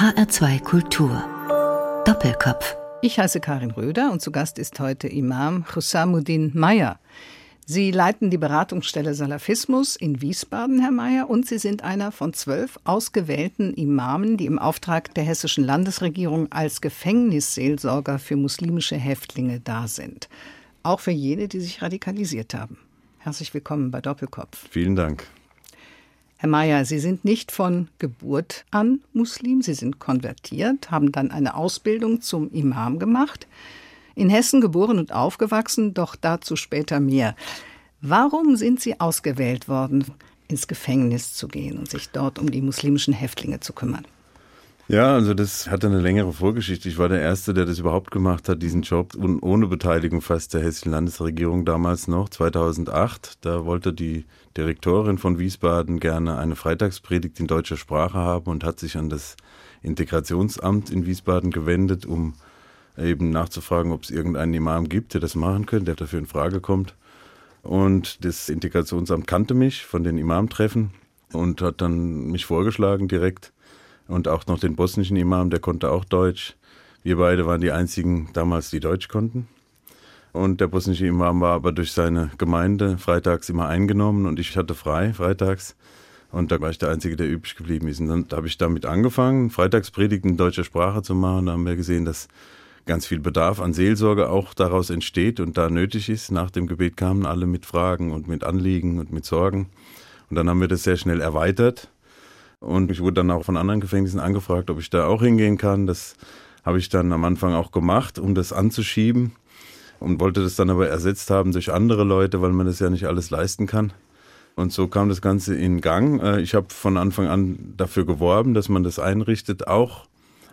HR2 Kultur. Doppelkopf. Ich heiße Karin Röder und zu Gast ist heute Imam Husamuddin Meyer. Sie leiten die Beratungsstelle Salafismus in Wiesbaden, Herr Meyer, und Sie sind einer von zwölf ausgewählten Imamen, die im Auftrag der hessischen Landesregierung als Gefängnisseelsorger für muslimische Häftlinge da sind. Auch für jene, die sich radikalisiert haben. Herzlich willkommen bei Doppelkopf. Vielen Dank. Herr Mayer, Sie sind nicht von Geburt an Muslim, Sie sind konvertiert, haben dann eine Ausbildung zum Imam gemacht, in Hessen geboren und aufgewachsen, doch dazu später mehr. Warum sind Sie ausgewählt worden, ins Gefängnis zu gehen und sich dort um die muslimischen Häftlinge zu kümmern? Ja, also das hatte eine längere Vorgeschichte. Ich war der Erste, der das überhaupt gemacht hat, diesen Job, und ohne Beteiligung fast der hessischen Landesregierung damals noch, 2008. Da wollte die Direktorin von Wiesbaden gerne eine Freitagspredigt in deutscher Sprache haben und hat sich an das Integrationsamt in Wiesbaden gewendet, um eben nachzufragen, ob es irgendeinen Imam gibt, der das machen könnte, der dafür in Frage kommt. Und das Integrationsamt kannte mich von den Imamtreffen und hat dann mich vorgeschlagen direkt und auch noch den bosnischen Imam, der konnte auch Deutsch. Wir beide waren die einzigen damals, die Deutsch konnten. Und der bosnische Imam war aber durch seine Gemeinde freitags immer eingenommen und ich hatte frei freitags. Und da war ich der Einzige, der übrig geblieben ist. Und dann habe ich damit angefangen, Freitagspredigten in deutscher Sprache zu machen. Da haben wir gesehen, dass ganz viel Bedarf an Seelsorge auch daraus entsteht und da nötig ist. Nach dem Gebet kamen alle mit Fragen und mit Anliegen und mit Sorgen. Und dann haben wir das sehr schnell erweitert und ich wurde dann auch von anderen Gefängnissen angefragt, ob ich da auch hingehen kann. Das habe ich dann am Anfang auch gemacht, um das anzuschieben und wollte das dann aber ersetzt haben durch andere Leute, weil man das ja nicht alles leisten kann. Und so kam das Ganze in Gang. Äh, ich habe von Anfang an dafür geworben, dass man das einrichtet, auch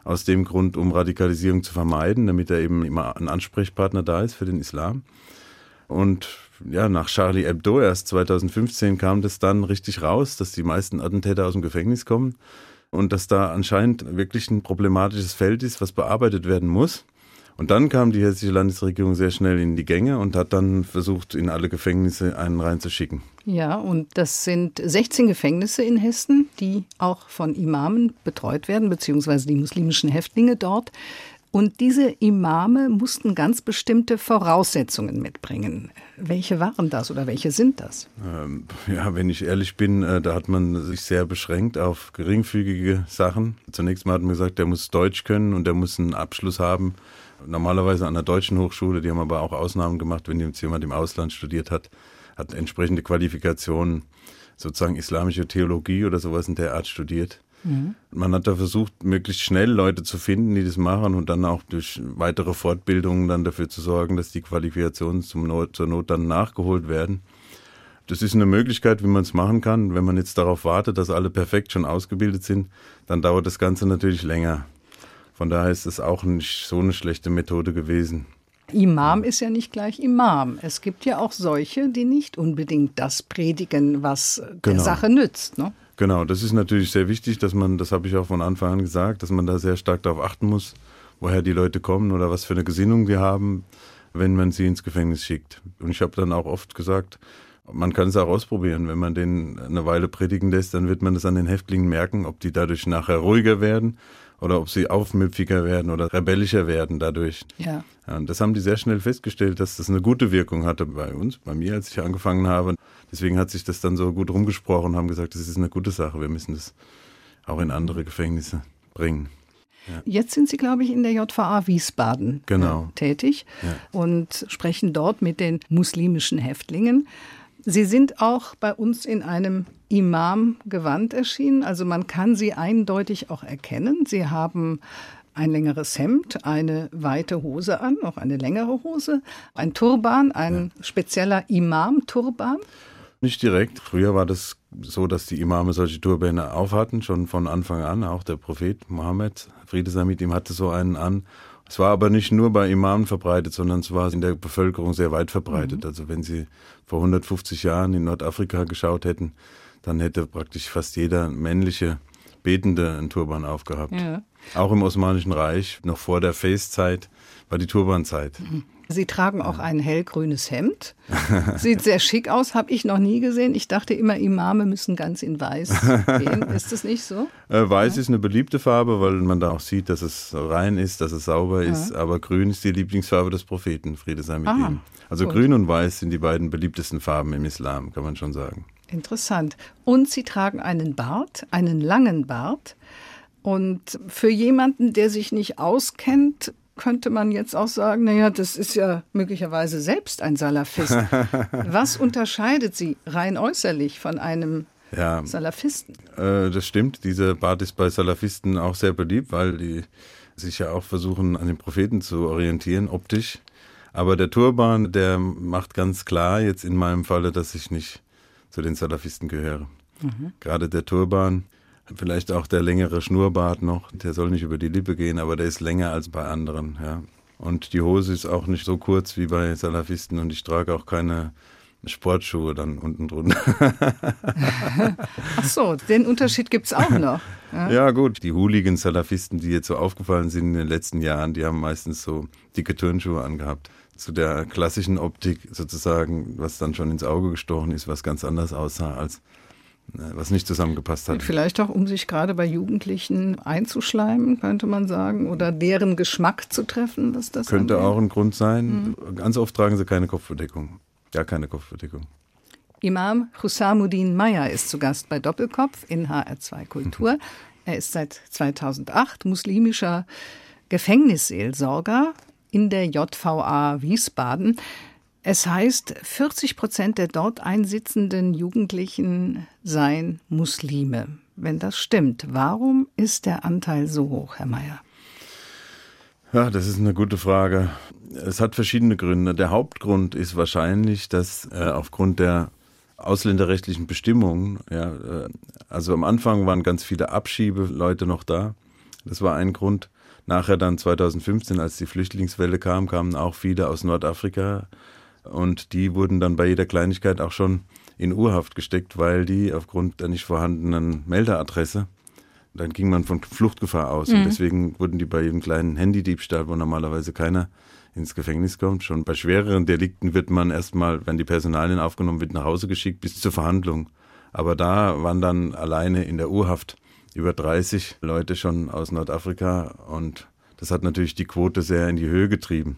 aus dem Grund, um Radikalisierung zu vermeiden, damit da eben immer ein Ansprechpartner da ist für den Islam. Und ja, nach Charlie Hebdo erst 2015 kam das dann richtig raus, dass die meisten Attentäter aus dem Gefängnis kommen und dass da anscheinend wirklich ein problematisches Feld ist, was bearbeitet werden muss. Und dann kam die hessische Landesregierung sehr schnell in die Gänge und hat dann versucht, in alle Gefängnisse einen reinzuschicken. Ja, und das sind 16 Gefängnisse in Hessen, die auch von Imamen betreut werden, beziehungsweise die muslimischen Häftlinge dort. Und diese Imame mussten ganz bestimmte Voraussetzungen mitbringen. Welche waren das oder welche sind das? Ähm, ja, wenn ich ehrlich bin, äh, da hat man sich sehr beschränkt auf geringfügige Sachen. Zunächst mal hat man gesagt, der muss Deutsch können und der muss einen Abschluss haben. Normalerweise an der deutschen Hochschule, die haben aber auch Ausnahmen gemacht, wenn jemand im Ausland studiert hat, hat entsprechende Qualifikationen, sozusagen islamische Theologie oder sowas in der Art studiert. Mhm. Man hat da versucht, möglichst schnell Leute zu finden, die das machen und dann auch durch weitere Fortbildungen dann dafür zu sorgen, dass die Qualifikationen zum Not, zur Not dann nachgeholt werden. Das ist eine Möglichkeit, wie man es machen kann. Wenn man jetzt darauf wartet, dass alle perfekt schon ausgebildet sind, dann dauert das Ganze natürlich länger. Von daher ist es auch nicht so eine schlechte Methode gewesen. Imam ist ja nicht gleich Imam. Es gibt ja auch solche, die nicht unbedingt das predigen, was der genau. Sache nützt. Ne? Genau, das ist natürlich sehr wichtig, dass man, das habe ich auch von Anfang an gesagt, dass man da sehr stark darauf achten muss, woher die Leute kommen oder was für eine Gesinnung die haben, wenn man sie ins Gefängnis schickt. Und ich habe dann auch oft gesagt, man kann es auch ausprobieren. Wenn man den eine Weile predigen lässt, dann wird man das an den Häftlingen merken, ob die dadurch nachher ruhiger werden oder ob sie aufmüpfiger werden oder rebellischer werden dadurch. Ja. Und das haben die sehr schnell festgestellt, dass das eine gute Wirkung hatte bei uns, bei mir, als ich angefangen habe. Deswegen hat sich das dann so gut rumgesprochen und haben gesagt, das ist eine gute Sache. Wir müssen das auch in andere Gefängnisse bringen. Ja. Jetzt sind Sie, glaube ich, in der JVA Wiesbaden äh, genau. tätig ja. und sprechen dort mit den muslimischen Häftlingen. Sie sind auch bei uns in einem Imam-Gewand erschienen. Also man kann sie eindeutig auch erkennen. Sie haben ein längeres Hemd, eine weite Hose an, auch eine längere Hose, ein Turban, ein ja. spezieller Imam-Turban. Nicht direkt. Früher war das so, dass die Imame solche Turbäne aufhatten, schon von Anfang an. Auch der Prophet Mohammed, Friede sei mit ihm, hatte so einen an. Es war aber nicht nur bei Imamen verbreitet, sondern es war in der Bevölkerung sehr weit verbreitet. Mhm. Also wenn Sie vor 150 Jahren in Nordafrika geschaut hätten, dann hätte praktisch fast jeder männliche Betende einen Turban aufgehabt. Ja. Auch im Osmanischen Reich, noch vor der Festenzeit, war die Turbanzeit. Sie tragen auch ein hellgrünes Hemd. Sieht sehr schick aus, habe ich noch nie gesehen. Ich dachte immer, Imame müssen ganz in weiß gehen. Ist das nicht so? Äh, weiß ist eine beliebte Farbe, weil man da auch sieht, dass es rein ist, dass es sauber ist. Aber grün ist die Lieblingsfarbe des Propheten, Friede sei mit Aha, ihm. Also gut. grün und weiß sind die beiden beliebtesten Farben im Islam, kann man schon sagen. Interessant. Und Sie tragen einen Bart, einen langen Bart. Und für jemanden, der sich nicht auskennt, könnte man jetzt auch sagen, naja, das ist ja möglicherweise selbst ein Salafist. Was unterscheidet Sie rein äußerlich von einem Ja, Salafisten? Äh, das stimmt. Dieser Bart ist bei Salafisten auch sehr beliebt, weil die sich ja auch versuchen, an den Propheten zu orientieren, optisch. Aber der Turban, der macht ganz klar jetzt in meinem Falle, dass ich nicht zu den Salafisten gehöre. Gerade der Turban, vielleicht auch der längere Schnurrbart noch, der soll nicht über die Lippe gehen, aber der ist länger als bei anderen. Ja. Und die Hose ist auch nicht so kurz wie bei Salafisten und ich trage auch keine Sportschuhe dann unten drunter. Ach so, den Unterschied gibt es auch noch. Ja. Ja, gut. Die hooligan Salafisten, die jetzt so aufgefallen sind in den letzten Jahren, die haben meistens so dicke Turnschuhe angehabt. Zu der klassischen Optik sozusagen, was dann schon ins Auge gestochen ist, was ganz anders aussah, als was nicht zusammengepasst hat. Vielleicht auch, um sich gerade bei Jugendlichen einzuschleimen, könnte man sagen, oder deren Geschmack zu treffen, dass das Könnte angeht. auch ein Grund sein. Ganz oft tragen sie keine Kopfbedeckung. Gar keine Kopfbedeckung. Imam Husamuddin Meyer ist zu Gast bei Doppelkopf in HR2 Kultur. Er ist seit 2008 muslimischer Gefängnisseelsorger in der JVA Wiesbaden. Es heißt, 40 Prozent der dort einsitzenden Jugendlichen seien Muslime. Wenn das stimmt, warum ist der Anteil so hoch, Herr Meyer? Ja, das ist eine gute Frage. Es hat verschiedene Gründe. Der Hauptgrund ist wahrscheinlich, dass äh, aufgrund der ausländerrechtlichen Bestimmungen, ja, äh, also am Anfang waren ganz viele Abschiebeleute noch da. Das war ein Grund. Nachher dann 2015, als die Flüchtlingswelle kam, kamen auch viele aus Nordafrika und die wurden dann bei jeder Kleinigkeit auch schon in Urhaft gesteckt, weil die aufgrund der nicht vorhandenen Meldeadresse dann ging man von Fluchtgefahr aus. Und deswegen wurden die bei jedem kleinen Handydiebstahl, wo normalerweise keiner ins Gefängnis kommt, schon bei schwereren Delikten wird man erstmal, wenn die Personalien aufgenommen wird, nach Hause geschickt bis zur Verhandlung. Aber da waren dann alleine in der Urhaft über 30 Leute schon aus Nordafrika und das hat natürlich die Quote sehr in die Höhe getrieben.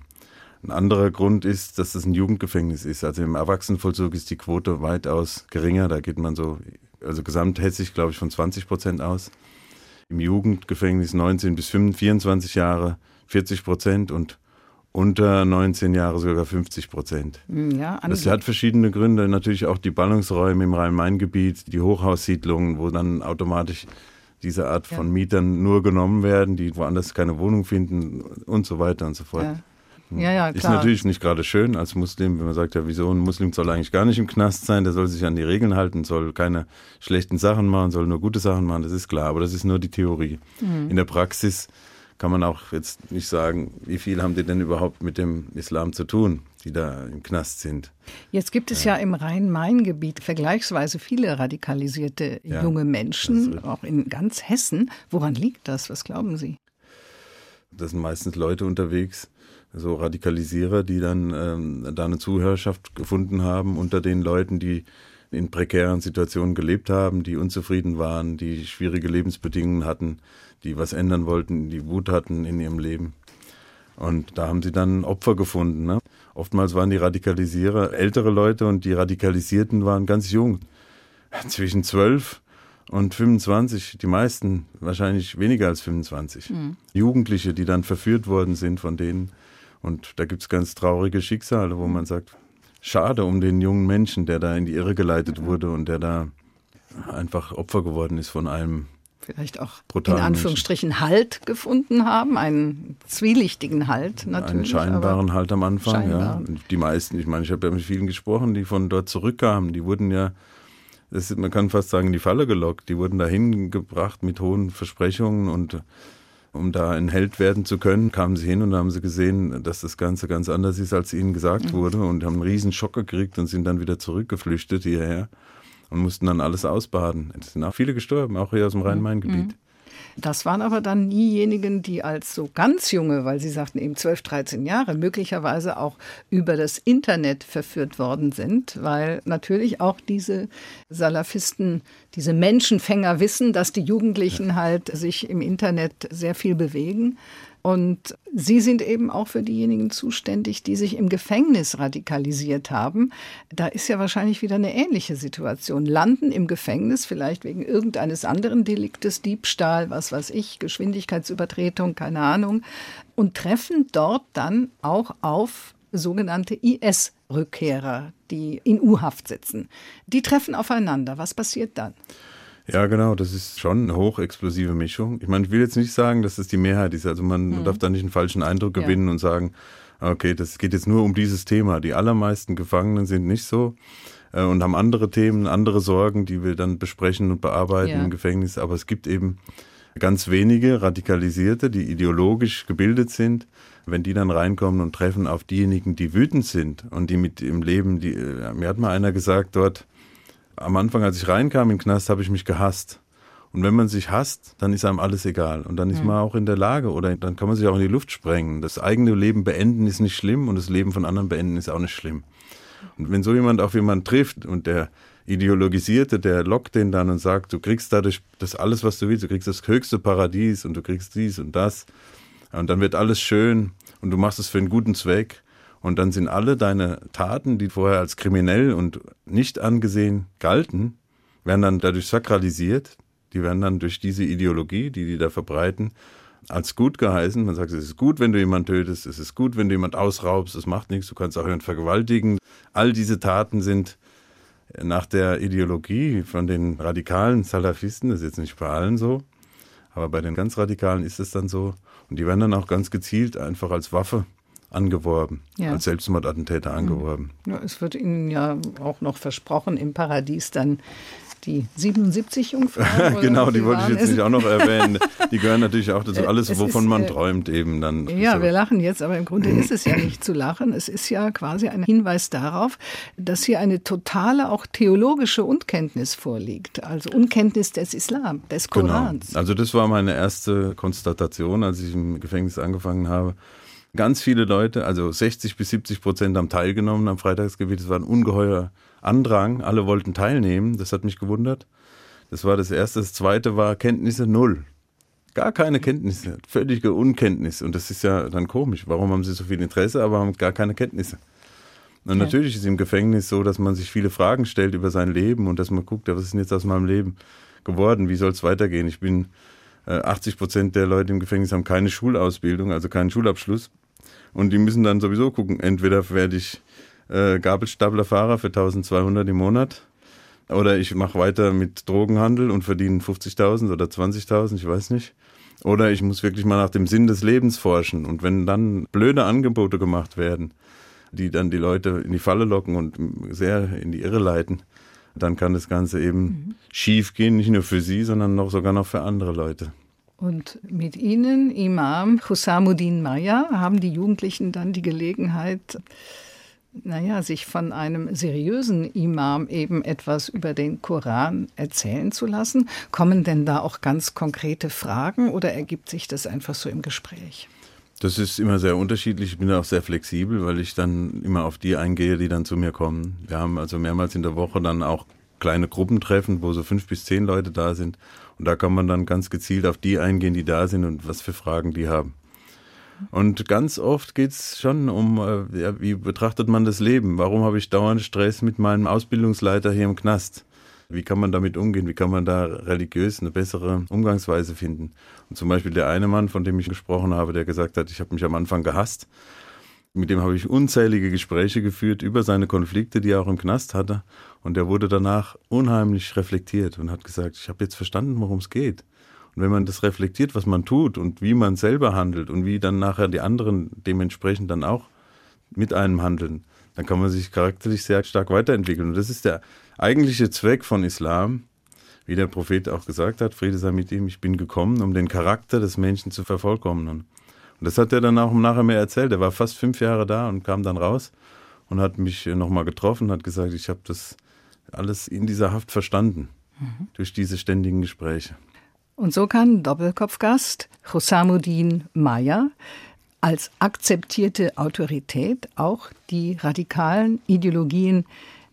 Ein anderer Grund ist, dass es ein Jugendgefängnis ist. Also im Erwachsenenvollzug ist die Quote weitaus geringer. Da geht man so, also gesamthessig, glaube ich, von 20 Prozent aus im Jugendgefängnis 19 bis 24 Jahre 40 Prozent und unter 19 Jahre sogar 50 Prozent. Ja, Das hat verschiedene Gründe. Natürlich auch die Ballungsräume im Rhein-Main-Gebiet, die Hochhaussiedlungen, wo dann automatisch diese Art von Ja. Mietern nur genommen werden, die woanders keine Wohnung finden und so weiter und so fort. ja. Ja, ja, Ist natürlich nicht gerade schön als Muslim, wenn man sagt, ja, wieso ein Muslim soll eigentlich gar nicht im Knast sein, der soll sich an die Regeln halten, soll keine schlechten Sachen machen, soll nur gute Sachen machen, das ist klar, aber das ist nur die Theorie. Mhm. In der Praxis kann man auch jetzt nicht sagen, wie viel haben die denn überhaupt mit dem Islam zu tun, die da im Knast sind. Jetzt gibt es ja, im Rhein-Main-Gebiet vergleichsweise viele radikalisierte Ja, junge das Menschen, auch in ganz Hessen. Woran liegt das? Was glauben Sie? Da sind meistens Leute unterwegs, so Radikalisierer, die dann ähm, da eine Zuhörerschaft gefunden haben unter den Leuten, die in prekären Situationen gelebt haben, die unzufrieden waren, die schwierige Lebensbedingungen hatten, die was ändern wollten, die Wut hatten in ihrem Leben. Und da haben sie dann Opfer gefunden. Ne? Oftmals waren die Radikalisierer ältere Leute und die Radikalisierten waren ganz jung. Zwischen 12 und 25, die meisten wahrscheinlich weniger als 25. Jugendliche, die dann verführt worden sind von denen. Und da gibt's ganz traurige Schicksale, wo man sagt, schade um den jungen Menschen, der da in die Irre geleitet wurde und der da einfach Opfer geworden ist von einem Vielleicht auch Brutalen in Anführungsstrichen Halt gefunden haben, einen zwielichtigen Halt natürlich. einen scheinbaren Halt am Anfang. Ja. scheinbaren. Und die meisten, ich meine, ich habe ja mit vielen gesprochen, die von dort zurückkamen, die wurden ja, ist, man kann fast sagen, in die Falle gelockt. Die wurden dahin gebracht mit hohen Versprechungen und um da ein Held werden zu können, kamen sie hin und haben sie gesehen, dass das Ganze ganz anders ist, als ihnen gesagt Mhm. wurde und haben einen riesen Schock gekriegt und sind dann wieder zurückgeflüchtet hierher und mussten dann alles ausbaden. Es sind auch viele gestorben, auch hier aus dem Rhein-Main-Gebiet. Das waren aber dann diejenigen, die als so ganz junge, weil Sie sagten eben 12, 13 Jahre, möglicherweise auch über das Internet verführt worden sind, weil natürlich auch diese Salafisten, diese Menschenfänger wissen, dass die Jugendlichen halt sich im Internet sehr viel bewegen. Und Sie sind eben auch für diejenigen zuständig, die sich im Gefängnis radikalisiert haben. Da ist ja wahrscheinlich wieder eine ähnliche Situation. Landen im Gefängnis, vielleicht wegen irgendeines anderen Deliktes, Diebstahl, was weiß ich, Geschwindigkeitsübertretung, keine Ahnung, und treffen dort dann auch auf sogenannte IS-Rückkehrer, die in U-Haft sitzen. Die treffen aufeinander. Was passiert dann? Ja, genau, das ist schon eine hochexplosive Mischung. Ich meine, ich will jetzt nicht sagen, dass das die Mehrheit ist. Also man mhm. darf da nicht einen falschen Eindruck gewinnen ja. und sagen, okay, das geht jetzt nur um dieses Thema. Die allermeisten Gefangenen sind nicht so äh, und haben andere Themen, andere Sorgen, die wir dann besprechen und bearbeiten ja. im Gefängnis. Aber es gibt eben ganz wenige Radikalisierte, die ideologisch gebildet sind. Wenn die dann reinkommen und treffen auf diejenigen, die wütend sind und die mit im Leben, die, äh, mir hat mal einer gesagt dort, am Anfang, als ich reinkam in den Knast, habe ich mich gehasst. Und wenn man sich hasst, dann ist einem alles egal. Und dann ist mhm. man auch in der Lage oder dann kann man sich auch in die Luft sprengen. Das eigene Leben beenden ist nicht schlimm und das Leben von anderen beenden ist auch nicht schlimm. Und wenn so jemand auf jemanden trifft und der Ideologisierte, der lockt den dann und sagt, du kriegst dadurch das alles, was du willst, du kriegst das höchste Paradies und du kriegst dies und das. Und dann wird alles schön und du machst es für einen guten Zweck. Und dann sind alle deine Taten, die vorher als kriminell und nicht angesehen galten, werden dann dadurch sakralisiert. Die werden dann durch diese Ideologie, die die da verbreiten, als gut geheißen. Man sagt, es ist gut, wenn du jemanden tötest, es ist gut, wenn du jemanden ausraubst, es macht nichts, du kannst auch jemanden vergewaltigen. All diese Taten sind nach der Ideologie von den radikalen Salafisten, das ist jetzt nicht bei allen so, aber bei den ganz Radikalen ist es dann so. Und die werden dann auch ganz gezielt einfach als Waffe angeworben, ja. als Selbstmordattentäter angeworben. Ja, es wird ihnen ja auch noch versprochen, im Paradies dann die 77 Jungfrauen. genau, die wollte ich jetzt nicht auch noch erwähnen. Die gehören natürlich auch dazu. Äh, Alles, es wovon ist, man äh, träumt, eben dann. Ja, so. wir lachen jetzt, aber im Grunde ist es ja nicht zu lachen. Es ist ja quasi ein Hinweis darauf, dass hier eine totale, auch theologische Unkenntnis vorliegt. Also Unkenntnis des Islam, des genau. Korans. Genau. Also das war meine erste Konstatation, als ich im Gefängnis angefangen habe. Ganz viele Leute, also 60 bis 70 Prozent haben teilgenommen am Freitagsgebet. Es war ein ungeheuer Andrang. Alle wollten teilnehmen. Das hat mich gewundert. Das war das Erste. Das Zweite war Kenntnisse null. Gar keine Kenntnisse. Völlige Unkenntnis. Und das ist ja dann komisch. Warum haben sie so viel Interesse, aber haben gar keine Kenntnisse? Und okay. natürlich ist es im Gefängnis so, dass man sich viele Fragen stellt über sein Leben und dass man guckt, was ist denn jetzt aus meinem Leben geworden? Wie soll es weitergehen? Ich bin 80 äh, Prozent der Leute im Gefängnis haben keine Schulausbildung, also keinen Schulabschluss. Und die müssen dann sowieso gucken, entweder werde ich äh, Gabelstaplerfahrer für 1200 im Monat oder ich mache weiter mit Drogenhandel und verdiene 50.000 oder 20.000, ich weiß nicht. Oder ich muss wirklich mal nach dem Sinn des Lebens forschen. Und wenn dann blöde Angebote gemacht werden, die dann die Leute in die Falle locken und sehr in die Irre leiten, dann kann das Ganze eben mhm. schief gehen, nicht nur für sie, sondern noch sogar noch für andere Leute. Und mit Ihnen, Imam Husamuddin Maya, haben die Jugendlichen dann die Gelegenheit, naja, sich von einem seriösen Imam eben etwas über den Koran erzählen zu lassen. Kommen denn da auch ganz konkrete Fragen oder ergibt sich das einfach so im Gespräch? Das ist immer sehr unterschiedlich. Ich bin auch sehr flexibel, weil ich dann immer auf die eingehe, die dann zu mir kommen. Wir haben also mehrmals in der Woche dann auch kleine Gruppentreffen, wo so fünf bis zehn Leute da sind. Und da kann man dann ganz gezielt auf die eingehen, die da sind und was für Fragen die haben. Und ganz oft geht es schon um, äh, ja, wie betrachtet man das Leben? Warum habe ich dauernd Stress mit meinem Ausbildungsleiter hier im Knast? Wie kann man damit umgehen? Wie kann man da religiös eine bessere Umgangsweise finden? Und zum Beispiel der eine Mann, von dem ich gesprochen habe, der gesagt hat, ich habe mich am Anfang gehasst mit dem habe ich unzählige Gespräche geführt über seine Konflikte, die er auch im Knast hatte. Und er wurde danach unheimlich reflektiert und hat gesagt, ich habe jetzt verstanden, worum es geht. Und wenn man das reflektiert, was man tut und wie man selber handelt und wie dann nachher die anderen dementsprechend dann auch mit einem handeln, dann kann man sich charakterlich sehr stark weiterentwickeln. Und das ist der eigentliche Zweck von Islam, wie der Prophet auch gesagt hat, Friede sei mit ihm, ich bin gekommen, um den Charakter des Menschen zu vervollkommnen. Und das hat er dann auch nachher mir erzählt. Er war fast fünf Jahre da und kam dann raus und hat mich nochmal getroffen, hat gesagt, ich habe das alles in dieser Haft verstanden mhm. durch diese ständigen Gespräche. Und so kann Doppelkopfgast Hosamuddin Maya als akzeptierte Autorität auch die radikalen Ideologien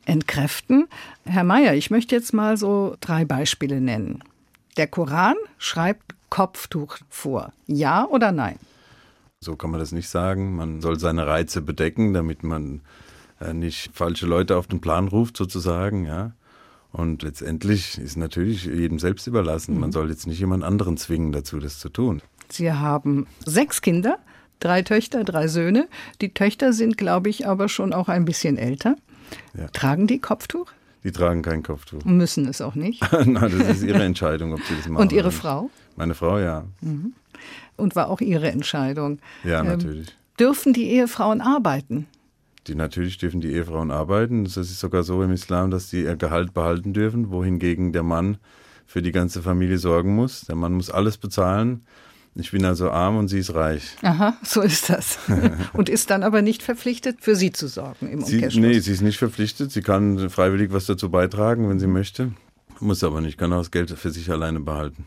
entkräften. Herr Mayer, ich möchte jetzt mal so drei Beispiele nennen. Der Koran schreibt Kopftuch vor. Ja oder nein? So kann man das nicht sagen. Man soll seine Reize bedecken, damit man nicht falsche Leute auf den Plan ruft, sozusagen, ja. Und letztendlich ist natürlich jedem selbst überlassen. Mhm. Man soll jetzt nicht jemand anderen zwingen dazu, das zu tun. Sie haben sechs Kinder, drei Töchter, drei Söhne. Die Töchter sind, glaube ich, aber schon auch ein bisschen älter. Ja. Tragen die Kopftuch? Die tragen kein Kopftuch. Müssen es auch nicht. Nein, das ist ihre Entscheidung, ob sie das machen. Und Ihre Frau? Meine Frau, ja. Mhm. Und war auch Ihre Entscheidung. Ja, ähm, natürlich. Dürfen die Ehefrauen arbeiten? Die, natürlich dürfen die Ehefrauen arbeiten. Das ist sogar so im Islam, dass die ihr Gehalt behalten dürfen, wohingegen der Mann für die ganze Familie sorgen muss. Der Mann muss alles bezahlen. Ich bin also arm und sie ist reich. Aha, so ist das. und ist dann aber nicht verpflichtet, für sie zu sorgen im sie, Nee, sie ist nicht verpflichtet. Sie kann freiwillig was dazu beitragen, wenn sie möchte. Muss aber nicht, kann auch das Geld für sich alleine behalten.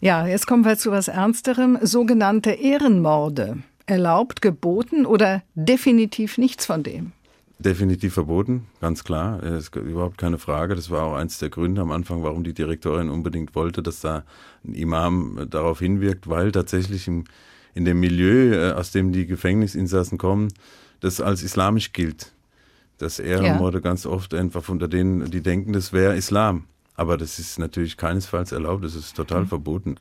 Ja, jetzt kommen wir zu was Ernsterem. Sogenannte Ehrenmorde. Erlaubt, geboten oder definitiv nichts von dem? Definitiv verboten, ganz klar. Es ist überhaupt keine Frage. Das war auch eins der Gründe am Anfang, warum die Direktorin unbedingt wollte, dass da ein Imam darauf hinwirkt, weil tatsächlich im, in dem Milieu, äh, aus dem die Gefängnisinsassen kommen, das als islamisch gilt. Das Ehrenmorde ja. ganz oft einfach unter denen, die denken, das wäre Islam. Aber das ist natürlich keinesfalls erlaubt, das ist total mhm. verboten.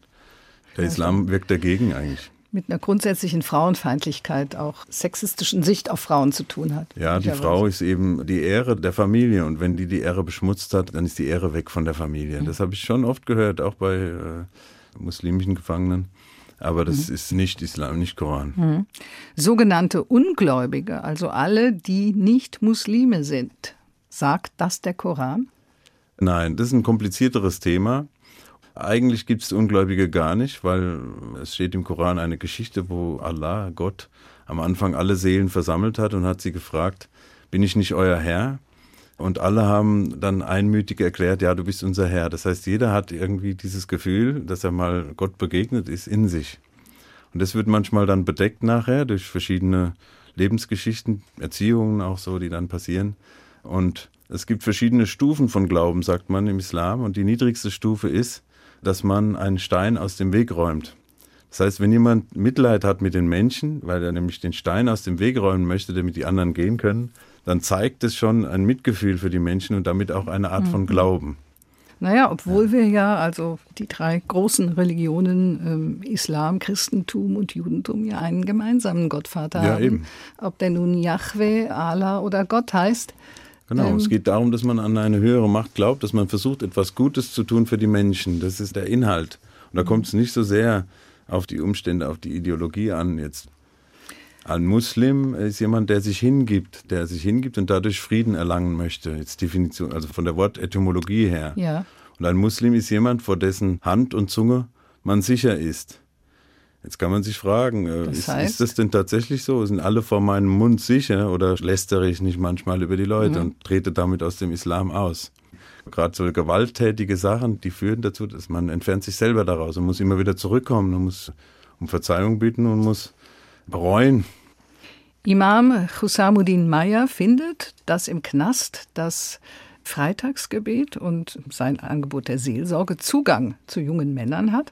Der Islam wirkt dagegen eigentlich mit einer grundsätzlichen Frauenfeindlichkeit, auch sexistischen Sicht auf Frauen zu tun hat. Ja, die Frau ist eben die Ehre der Familie und wenn die die Ehre beschmutzt hat, dann ist die Ehre weg von der Familie. Mhm. Das habe ich schon oft gehört, auch bei äh, muslimischen Gefangenen. Aber das mhm. ist nicht Islam, nicht Koran. Mhm. Sogenannte Ungläubige, also alle, die nicht Muslime sind. Sagt das der Koran? Nein, das ist ein komplizierteres Thema. Eigentlich gibt es Ungläubige gar nicht, weil es steht im Koran eine Geschichte, wo Allah, Gott, am Anfang alle Seelen versammelt hat und hat sie gefragt, bin ich nicht euer Herr? Und alle haben dann einmütig erklärt, ja, du bist unser Herr. Das heißt, jeder hat irgendwie dieses Gefühl, dass er mal Gott begegnet ist, in sich. Und das wird manchmal dann bedeckt nachher durch verschiedene Lebensgeschichten, Erziehungen auch so, die dann passieren. Und es gibt verschiedene Stufen von Glauben, sagt man im Islam. Und die niedrigste Stufe ist, dass man einen Stein aus dem Weg räumt. Das heißt, wenn jemand Mitleid hat mit den Menschen, weil er nämlich den Stein aus dem Weg räumen möchte, damit die anderen gehen können, dann zeigt es schon ein Mitgefühl für die Menschen und damit auch eine Art von mhm. Glauben. Naja, obwohl ja. wir ja, also die drei großen Religionen, ähm, Islam, Christentum und Judentum, ja einen gemeinsamen Gottvater ja, haben. Eben. Ob der nun Yahweh, Allah oder Gott heißt, Genau, ähm, es geht darum, dass man an eine höhere Macht glaubt, dass man versucht, etwas Gutes zu tun für die Menschen. Das ist der Inhalt. Und da kommt es nicht so sehr auf die Umstände, auf die Ideologie an jetzt. Ein Muslim ist jemand, der sich hingibt, der sich hingibt und dadurch Frieden erlangen möchte. Jetzt Definition, also von der Wortetymologie her. Ja. Und ein Muslim ist jemand, vor dessen Hand und Zunge man sicher ist. Jetzt kann man sich fragen, äh, das heißt? ist, ist, das denn tatsächlich so? Sind alle vor meinem Mund sicher oder lästere ich nicht manchmal über die Leute mhm. und trete damit aus dem Islam aus? Gerade so gewalttätige Sachen, die führen dazu, dass man entfernt sich selber daraus und muss immer wieder zurückkommen und muss um Verzeihung bitten und muss bereuen. Imam Husamuddin Meyer findet, dass im Knast das Freitagsgebet und sein Angebot der Seelsorge Zugang zu jungen Männern hat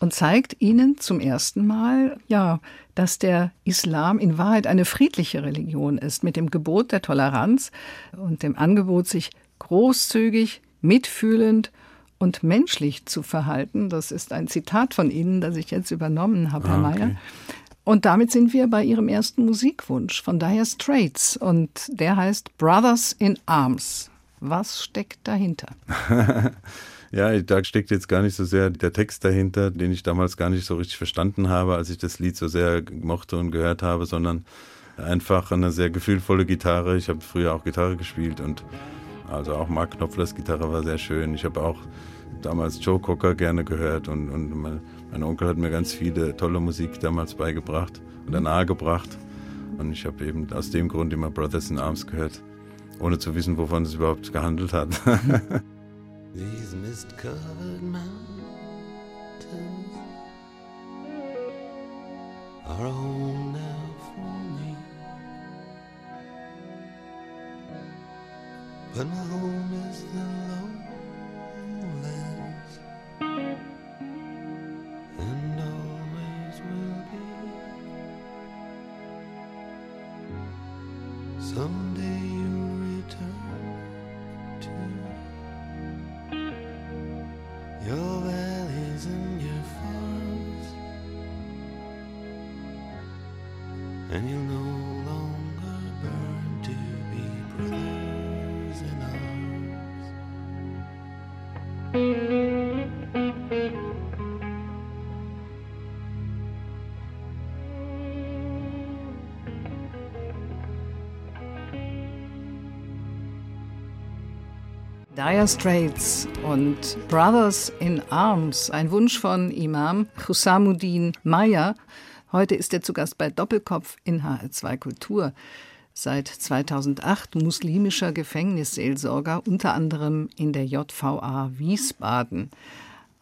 und zeigt ihnen zum ersten Mal, ja, dass der Islam in Wahrheit eine friedliche Religion ist, mit dem Gebot der Toleranz und dem Angebot, sich großzügig, mitfühlend und menschlich zu verhalten. Das ist ein Zitat von Ihnen, das ich jetzt übernommen habe, Herr ah, okay. Mayer. Und damit sind wir bei Ihrem ersten Musikwunsch von Dire Straits und der heißt Brothers in Arms. Was steckt dahinter? ja, da steckt jetzt gar nicht so sehr der Text dahinter, den ich damals gar nicht so richtig verstanden habe, als ich das Lied so sehr mochte und gehört habe, sondern einfach eine sehr gefühlvolle Gitarre. Ich habe früher auch Gitarre gespielt und also auch Mark Knopflers Gitarre war sehr schön. Ich habe auch damals Joe Cocker gerne gehört und, und mein, mein, Onkel hat mir ganz viele tolle Musik damals beigebracht oder nahegebracht. Und ich habe eben aus dem Grund immer Brothers in Arms gehört. Ohne zu wissen, wovon es überhaupt gehandelt hat. These mist-covered mountains are home now for me. But my home is the lowlands and always will be. Someday Dire Straits und Brothers in Arms, ein Wunsch von Imam Husamuddin Meyer. Heute ist er zu Gast bei Doppelkopf in HR2 Kultur. Seit 2008 muslimischer Gefängnisseelsorger, unter anderem in der JVA Wiesbaden.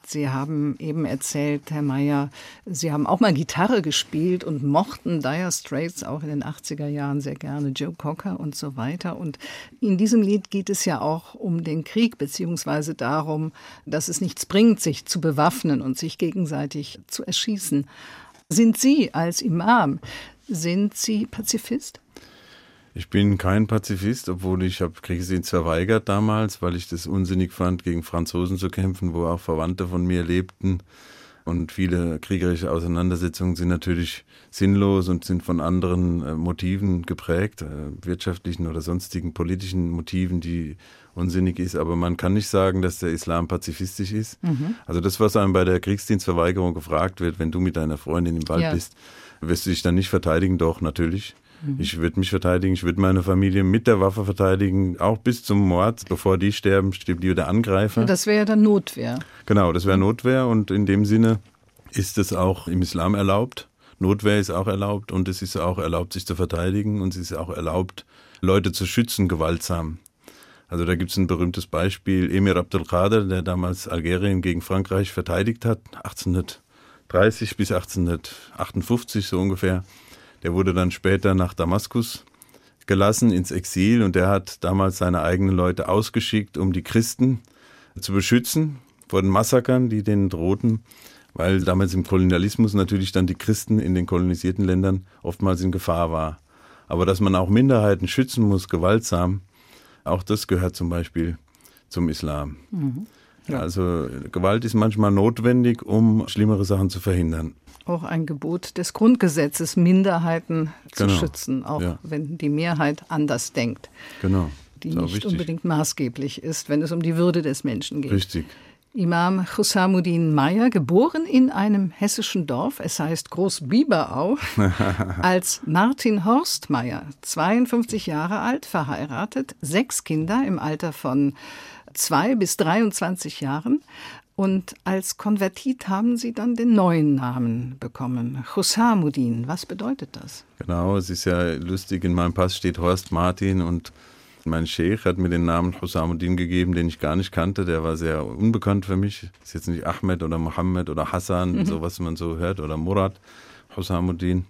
Sie haben eben erzählt, Herr Meyer, Sie haben auch mal Gitarre gespielt und mochten Dire Straits auch in den 80er Jahren sehr gerne, Joe Cocker und so weiter. Und in diesem Lied geht es ja auch um den Krieg, beziehungsweise darum, dass es nichts bringt, sich zu bewaffnen und sich gegenseitig zu erschießen. Sind Sie als Imam, sind Sie Pazifist? Ich bin kein Pazifist, obwohl ich habe Kriegsdienst verweigert damals, weil ich das unsinnig fand, gegen Franzosen zu kämpfen, wo auch Verwandte von mir lebten. Und viele kriegerische Auseinandersetzungen sind natürlich sinnlos und sind von anderen äh, Motiven geprägt, äh, wirtschaftlichen oder sonstigen politischen Motiven, die unsinnig ist. Aber man kann nicht sagen, dass der Islam pazifistisch ist. Mhm. Also das, was einem bei der Kriegsdienstverweigerung gefragt wird, wenn du mit deiner Freundin im Wald ja. bist, wirst du dich dann nicht verteidigen? Doch, natürlich. Ich würde mich verteidigen, ich würde meine Familie mit der Waffe verteidigen, auch bis zum Mord. Bevor die sterben, stirbt die der Angreifer. Das wäre ja dann Notwehr. Genau, das wäre Notwehr und in dem Sinne ist es auch im Islam erlaubt. Notwehr ist auch erlaubt und es ist auch erlaubt, sich zu verteidigen und es ist auch erlaubt, Leute zu schützen, gewaltsam. Also da gibt es ein berühmtes Beispiel, Emir Abdelkader, der damals Algerien gegen Frankreich verteidigt hat, 1830 bis 1858 so ungefähr. Der wurde dann später nach Damaskus gelassen, ins Exil, und der hat damals seine eigenen Leute ausgeschickt, um die Christen zu beschützen vor den Massakern, die denen drohten, weil damals im Kolonialismus natürlich dann die Christen in den kolonisierten Ländern oftmals in Gefahr war. Aber dass man auch Minderheiten schützen muss, gewaltsam, auch das gehört zum Beispiel zum Islam. Mhm. Ja. Also Gewalt ist manchmal notwendig, um schlimmere Sachen zu verhindern auch ein Gebot des Grundgesetzes, Minderheiten zu genau. schützen, auch ja. wenn die Mehrheit anders denkt. Genau. Die nicht wichtig. unbedingt maßgeblich ist, wenn es um die Würde des Menschen geht. Richtig. Imam Husamuddin Meyer, geboren in einem hessischen Dorf, es heißt Großbiberau, als Martin Horst Meyer, 52 Jahre alt, verheiratet, sechs Kinder im Alter von zwei bis 23 Jahren. Und als Konvertit haben Sie dann den neuen Namen bekommen, Husamuddin. Was bedeutet das? Genau, es ist ja lustig, in meinem Pass steht Horst Martin und mein Sheikh hat mir den Namen Husamuddin gegeben, den ich gar nicht kannte. Der war sehr unbekannt für mich. Ist jetzt nicht Ahmed oder Mohammed oder Hassan, mhm. so was man so hört, oder Murad Husamuddin.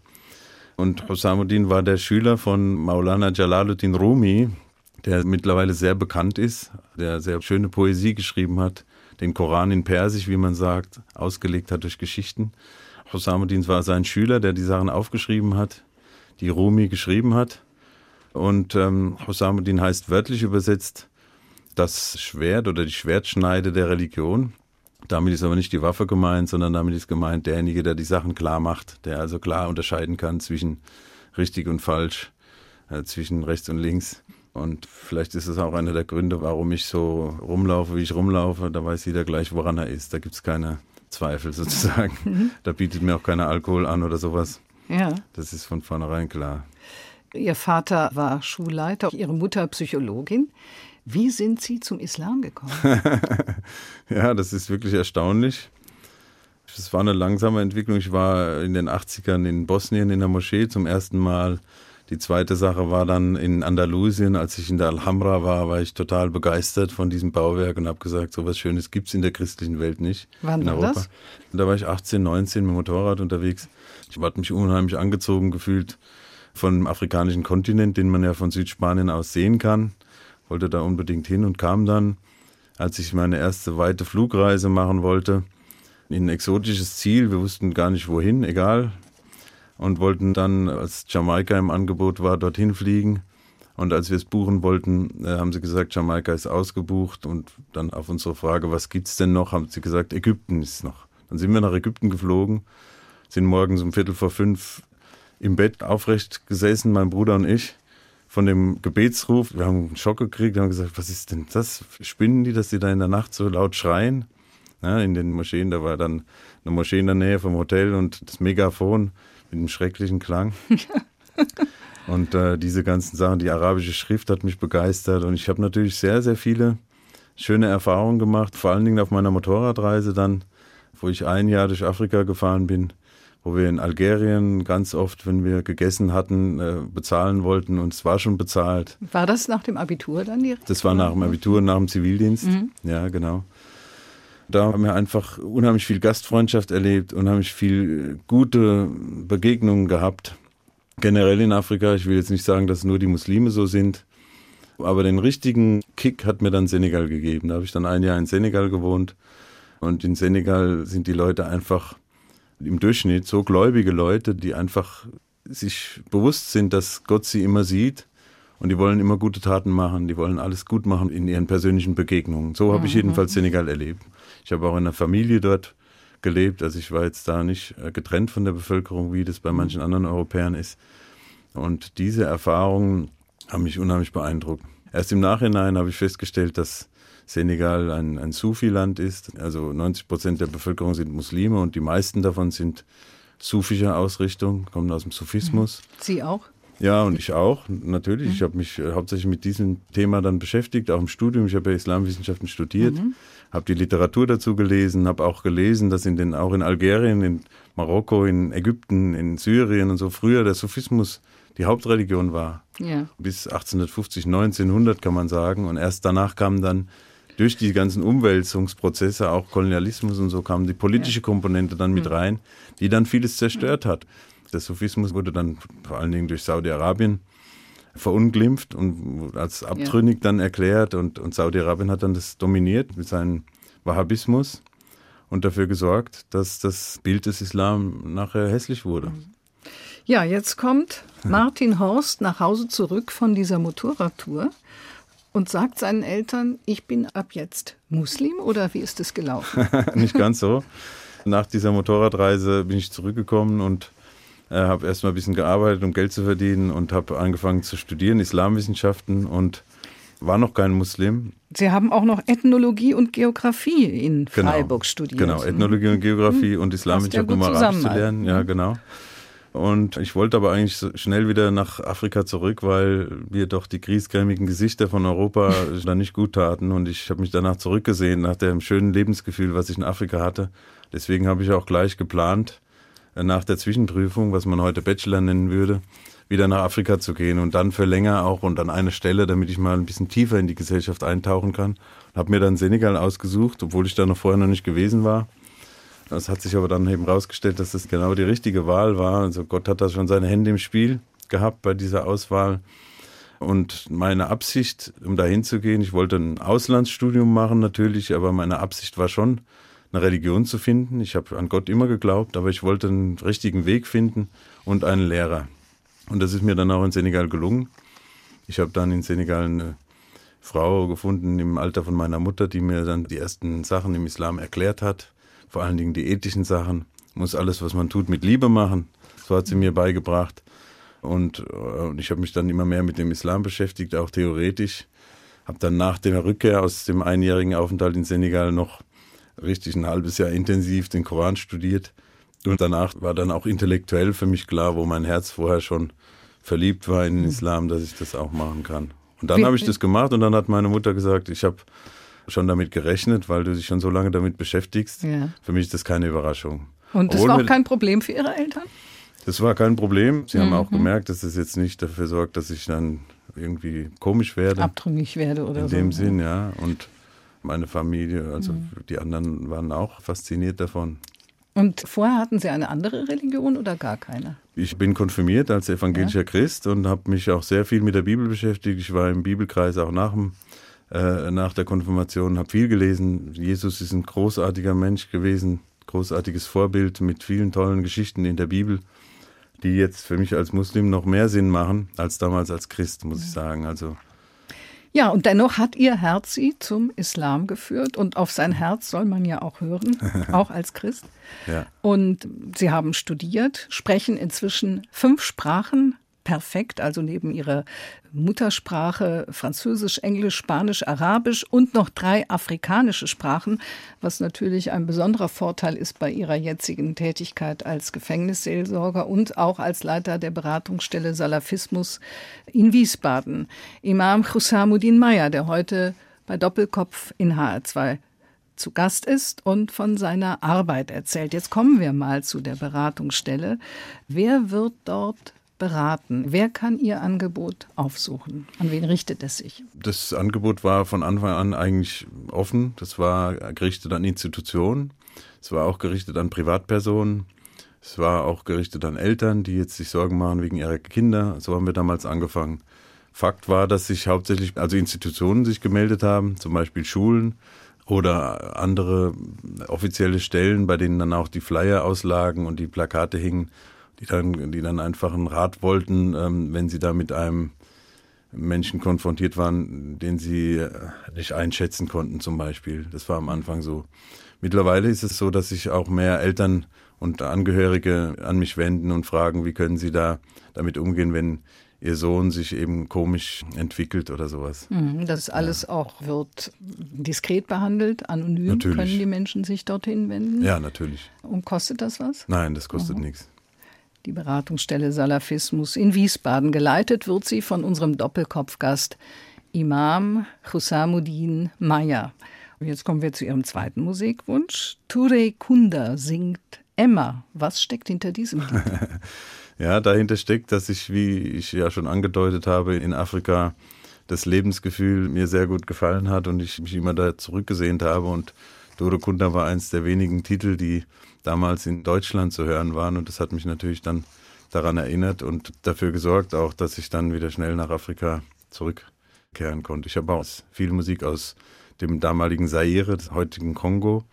Und Husamuddin war der Schüler von Maulana Jalaluddin Rumi, der mittlerweile sehr bekannt ist, der sehr schöne Poesie geschrieben hat den Koran in Persisch, wie man sagt, ausgelegt hat durch Geschichten. Hosamuddin war sein Schüler, der die Sachen aufgeschrieben hat, die Rumi geschrieben hat. Und ähm, Hosamuddin heißt wörtlich übersetzt das Schwert oder die Schwertschneide der Religion. Damit ist aber nicht die Waffe gemeint, sondern damit ist gemeint derjenige, der die Sachen klar macht, der also klar unterscheiden kann zwischen richtig und falsch, äh, zwischen rechts und links. Und vielleicht ist es auch einer der Gründe, warum ich so rumlaufe, wie ich rumlaufe. Da weiß jeder gleich, woran er ist. Da gibt es keine Zweifel sozusagen. Mhm. Da bietet mir auch keiner Alkohol an oder sowas. Ja. Das ist von vornherein klar. Ihr Vater war Schulleiter, Ihre Mutter Psychologin. Wie sind Sie zum Islam gekommen? ja, das ist wirklich erstaunlich. Es war eine langsame Entwicklung. Ich war in den 80ern in Bosnien in der Moschee zum ersten Mal Die zweite Sache war dann in Andalusien, als ich in der Alhambra war, war ich total begeistert von diesem Bauwerk und habe gesagt, so was Schönes gibt's in der christlichen Welt nicht. Wann in war Europa. das? Da war ich 18, 19 mit dem Motorrad unterwegs. Ich hatte mich unheimlich angezogen gefühlt von dem afrikanischen Kontinent, den man ja von Südspanien aus sehen kann. Wollte da unbedingt hin und kam dann, als ich meine erste weite Flugreise machen wollte, in ein exotisches Ziel. Wir wussten gar nicht wohin, egal. Und wollten dann, als Jamaika im Angebot war, dorthin fliegen. Und als wir es buchen wollten, äh, haben sie gesagt, Jamaika ist ausgebucht. Und dann auf unsere Frage, was gibt's denn noch, haben sie gesagt, Ägypten ist noch. Dann sind wir nach Ägypten geflogen, sind morgens um Viertel vor fünf im Bett aufrecht gesessen, mein Bruder und ich, von dem Gebetsruf. Wir haben einen Schock gekriegt, haben gesagt, was ist denn das? Spinnen die, dass die da in der Nacht so laut schreien? Ja, in den Moscheen, da war dann eine Moschee in der Nähe vom Hotel und das Megafon mit einem schrecklichen Klang. und äh, diese ganzen Sachen, die arabische Schrift hat mich begeistert und ich habe natürlich sehr, sehr viele schöne Erfahrungen gemacht, vor allen Dingen auf meiner Motorradreise dann, wo ich ein Jahr durch Afrika gefahren bin, wo wir in Algerien ganz oft, wenn wir gegessen hatten, äh, bezahlen wollten und es war schon bezahlt. War das nach dem Abitur dann die Das war nach dem Abitur, nach dem Zivildienst. Ja, genau. Da haben wir einfach unheimlich viel Gastfreundschaft erlebt, unheimlich viel gute Begegnungen gehabt. Generell in Afrika, ich will jetzt nicht sagen, dass nur die Muslime so sind, aber den richtigen Kick hat mir dann Senegal gegeben. Da habe ich dann ein Jahr in Senegal gewohnt und in Senegal sind die Leute einfach im Durchschnitt so gläubige Leute, die einfach sich bewusst sind, dass Gott sie immer sieht und die wollen immer gute Taten machen, die wollen alles gut machen in ihren persönlichen Begegnungen. So habe ich jedenfalls Senegal erlebt. Ich habe auch in einer Familie dort gelebt, also ich war jetzt da nicht äh, getrennt von der Bevölkerung, wie das bei manchen anderen Europäern ist. Und diese Erfahrungen haben mich unheimlich beeindruckt. Erst im Nachhinein habe ich festgestellt, dass Senegal ein, ein Sufi-Land ist. Also 90 Prozent der Bevölkerung sind Muslime und die meisten davon sind sufischer Ausrichtung, kommen aus dem Sufismus. Sie auch? Ja, und ich auch, natürlich. Ich habe mich äh, hauptsächlich mit diesem Thema dann beschäftigt, auch im Studium. Ich habe ja Islamwissenschaften studiert, habe die Literatur dazu gelesen, habe auch gelesen, dass in den, auch in Algerien, in Marokko, in Ägypten, in Syrien und so früher der Sufismus die Hauptreligion war. Ja. Bis 1850, 1900 kann man sagen. Und erst danach kamen dann durch die ganzen Umwälzungsprozesse, auch Kolonialismus und so, kam die politische Komponente dann mit rein, die dann vieles zerstört hat. Der Sufismus wurde dann vor allen Dingen durch Saudi-Arabien verunglimpft und als abtrünnig dann erklärt und, und Saudi-Arabien hat dann das dominiert mit seinem Wahhabismus und dafür gesorgt, dass das Bild des Islam nachher hässlich wurde. Ja, jetzt kommt Martin Horst nach Hause zurück von dieser Motorradtour und sagt seinen Eltern, ich bin ab jetzt Muslim oder wie ist es gelaufen? Nicht ganz so. Nach dieser Motorradreise bin ich zurückgekommen und äh, habe erstmal ein bisschen gearbeitet, um Geld zu verdienen und habe angefangen zu studieren, Islamwissenschaften und war noch kein Muslim. Sie haben auch noch Ethnologie und Geografie in Genau. Freiburg studiert. Genau, Ethnologie und Geografie und Passt ja Islamwissenschaft, gut um Arabisch zu lernen. Ja, genau. Und ich wollte aber eigentlich schnell wieder nach Afrika zurück, weil mir doch die griesgrämigen Gesichter von Europa da nicht gut taten. Und ich habe mich danach zurückgesehen, nach dem schönen Lebensgefühl, was ich in Afrika hatte. Deswegen habe ich auch gleich geplant, nach der Zwischenprüfung, was man heute Bachelor nennen würde, wieder nach Afrika zu gehen und dann für länger auch und an eine Stelle, damit ich mal ein bisschen tiefer in die Gesellschaft eintauchen kann. Habe mir dann Senegal ausgesucht, obwohl ich da noch vorher noch nicht gewesen war. Das hat sich aber dann eben rausgestellt, dass das genau die richtige Wahl war. Also Gott hat da schon seine Hände im Spiel gehabt bei dieser Auswahl. Und meine Absicht, um da hinzugehen, ich wollte ein Auslandsstudium machen natürlich, aber meine Absicht war schon, eine Religion zu finden. Ich habe an Gott immer geglaubt, aber ich wollte einen richtigen Weg finden und einen Lehrer. Und das ist mir dann auch in Senegal gelungen. Ich habe dann in Senegal eine Frau gefunden im Alter von meiner Mutter, die mir dann die ersten Sachen im Islam erklärt hat. Vor allen Dingen die ethischen Sachen. Muss alles, was man tut, mit Liebe machen. So hat sie mir beigebracht. Und, äh, und ich habe mich dann immer mehr mit dem Islam beschäftigt, auch theoretisch. Habe dann nach der Rückkehr aus dem einjährigen Aufenthalt in Senegal noch richtig ein halbes Jahr intensiv den Koran studiert. Und danach war dann auch intellektuell für mich klar, wo mein Herz vorher schon verliebt war in den Islam, dass ich das auch machen kann. Und dann habe ich das gemacht und dann hat meine Mutter gesagt, ich habe schon damit gerechnet, weil du dich schon so lange damit beschäftigst. Ja. Für mich ist das keine Überraschung. Und das Obwohl war auch kein Problem für Ihre Eltern? Das war kein Problem. Sie haben Mhm. auch gemerkt, dass es jetzt nicht dafür sorgt, dass ich dann irgendwie komisch werde. Abtrünnig werde oder in so. dem Sinn, ja. Und meine Familie, also Mhm. die anderen waren auch fasziniert davon. Und vorher hatten Sie eine andere Religion oder gar keine? Ich bin konfirmiert als evangelischer Christ und habe mich auch sehr viel mit der Bibel beschäftigt. Ich war im Bibelkreis auch nach, dem, äh, nach der Konfirmation, habe viel gelesen. Jesus ist ein großartiger Mensch gewesen, großartiges Vorbild mit vielen tollen Geschichten in der Bibel, die jetzt für mich als Muslim noch mehr Sinn machen als damals als Christ, muss ich sagen. Also Ja, und dennoch hat Ihr Herz Sie zum Islam geführt und auf sein Herz soll man ja auch hören, auch als Christ. ja. Und Sie haben studiert, sprechen inzwischen fünf Sprachen perfekt, also neben Ihrer Muttersprache Französisch, Englisch, Spanisch, Arabisch und noch drei afrikanische Sprachen, was natürlich ein besonderer Vorteil ist bei Ihrer jetzigen Tätigkeit als Gefängnisseelsorger und auch als Leiter der Beratungsstelle Salafismus in Wiesbaden. Imam Chusamuddin Meyer, der heute bei Doppelkopf in HR2 zu Gast ist und von seiner Arbeit erzählt. Jetzt kommen wir mal zu der Beratungsstelle. Wer wird dort beraten? Wer kann Ihr Angebot aufsuchen? An wen richtet es sich? Das Angebot war von Anfang an eigentlich offen. Das war gerichtet an Institutionen. Es war auch gerichtet an Privatpersonen. Es war auch gerichtet an Eltern, die jetzt sich Sorgen machen wegen ihrer Kinder. So haben wir damals angefangen. Fakt war, dass sich hauptsächlich, also Institutionen sich gemeldet haben, zum Beispiel Schulen oder andere offizielle Stellen, bei denen dann auch die Flyer auslagen und die Plakate hingen, die dann, die dann einfach einen Rat wollten, ähm, wenn sie da mit einem Menschen konfrontiert waren, den sie äh, nicht einschätzen konnten zum Beispiel. Das war am Anfang so. Mittlerweile ist es so, dass sich auch mehr Eltern und Angehörige an mich wenden und fragen, wie können sie da damit umgehen, wenn ihr Sohn sich eben komisch entwickelt oder sowas. Mhm, Das alles auch wird diskret behandelt, anonym Natürlich. können die Menschen sich dorthin wenden. Ja, natürlich. Und kostet das was? Nein, das kostet nichts. Die Beratungsstelle Salafismus in Wiesbaden. Geleitet wird sie von unserem Doppelkopfgast Imam Chusamuddin Meyer. Und jetzt kommen wir zu Ihrem zweiten Musikwunsch. Ture Kunda singt Emma. Was steckt hinter diesem Lied? Ja, dahinter steckt, dass ich, wie ich ja schon angedeutet habe, in Afrika das Lebensgefühl mir sehr gut gefallen hat und ich mich immer da zurückgesehnt habe. Und Doro Kunda war eins der wenigen Titel, die damals in Deutschland zu hören waren. Und das hat mich natürlich dann daran erinnert und dafür gesorgt auch, dass ich dann wieder schnell nach Afrika zurückkehren konnte. Ich habe auch viel Musik aus dem damaligen Zaire, des heutigen Kongo,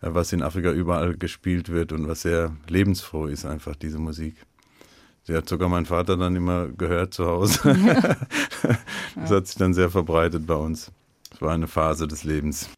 äh, was in Afrika überall gespielt wird und was sehr lebensfroh ist, einfach diese Musik. Die hat sogar mein Vater dann immer gehört zu Hause. das hat sich dann sehr verbreitet bei uns. Es war eine Phase des Lebens.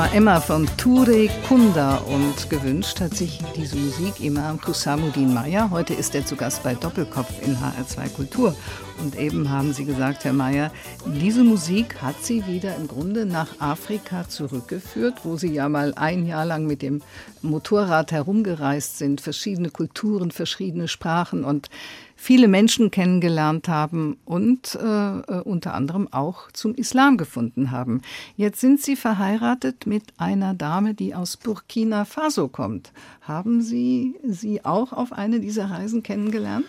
War Emma von Ture Kunda und gewünscht hat sich diese Musik Imam Husamuddin Meyer. Heute ist er zu Gast bei Doppelkopf in HR2 Kultur. Und eben haben Sie gesagt, Herr Meyer, diese Musik hat Sie wieder im Grunde nach Afrika zurückgeführt, wo Sie ja mal ein Jahr lang mit dem Motorrad herumgereist sind, verschiedene Kulturen, verschiedene Sprachen und viele Menschen kennengelernt haben und äh, äh, unter anderem auch zum Islam gefunden haben. Jetzt sind Sie verheiratet mit einer Dame, die aus Burkina Faso kommt. Haben Sie sie auch auf eine dieser Reisen kennengelernt?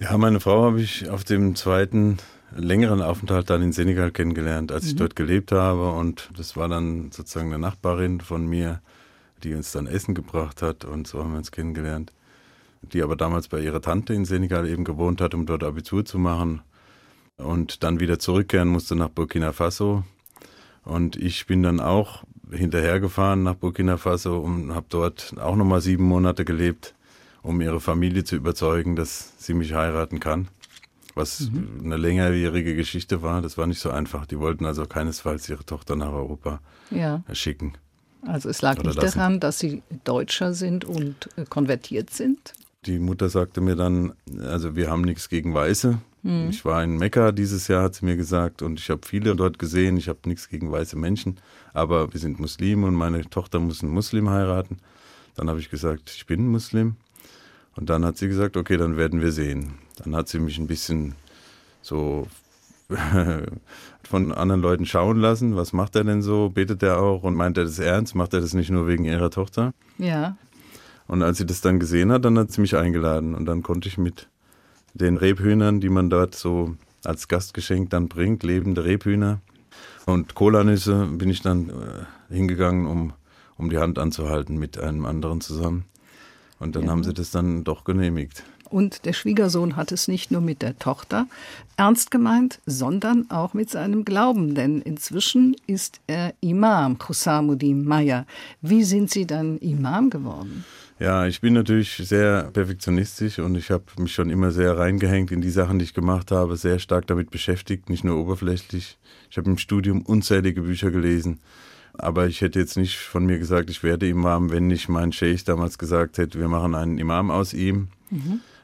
Ja, meine Frau habe ich auf dem zweiten längeren Aufenthalt dann in Senegal kennengelernt, als ich dort gelebt habe. Und das war dann sozusagen eine Nachbarin von mir, die uns dann Essen gebracht hat. Und so haben wir uns kennengelernt. die aber damals bei ihrer Tante in Senegal eben gewohnt hat, um dort Abitur zu machen und dann wieder zurückkehren musste nach Burkina Faso. Und ich bin dann auch hinterhergefahren nach Burkina Faso und habe dort auch nochmal sieben Monate gelebt, um ihre Familie zu überzeugen, dass sie mich heiraten kann. Was eine längerjährige Geschichte war, das war nicht so einfach. Die wollten also keinesfalls ihre Tochter nach Europa Ja, schicken. also es lag nicht lassen. daran, dass Sie Deutscher sind und äh, konvertiert sind. Die Mutter sagte mir dann, also wir haben nichts gegen Weiße. Ich war in Mekka dieses Jahr, hat sie mir gesagt, und ich habe viele dort gesehen. Ich habe nichts gegen weiße Menschen, aber wir sind Muslime und meine Tochter muss einen Muslim heiraten. Dann habe ich gesagt, ich bin Muslim. Und dann hat sie gesagt, okay, dann werden wir sehen. Dann hat sie mich ein bisschen so von anderen Leuten schauen lassen. Was macht er denn so? Betet er auch? Und meint er das ernst? Macht er das nicht nur wegen ihrer Tochter? Ja, Und als sie das dann gesehen hat, dann hat sie mich eingeladen und dann konnte ich mit den Rebhühnern, die man dort so als Gastgeschenk dann bringt, lebende Rebhühner und Kolanüsse, bin ich dann äh, hingegangen, um, um die Hand anzuhalten mit einem anderen zusammen. Und dann Ja. haben sie das dann doch genehmigt. Und der Schwiegersohn hat es nicht nur mit der Tochter ernst gemeint, sondern auch mit seinem Glauben. Denn inzwischen ist er Imam, Husamuddin Maya. Wie sind Sie dann Imam geworden? Ja, ich bin natürlich sehr perfektionistisch und ich habe mich schon immer sehr reingehängt in die Sachen, die ich gemacht habe, sehr stark damit beschäftigt, nicht nur oberflächlich. Ich habe im Studium unzählige Bücher gelesen, aber ich hätte jetzt nicht von mir gesagt, ich werde Imam, wenn nicht mein Sheikh damals gesagt hätte, wir machen einen Imam aus ihm.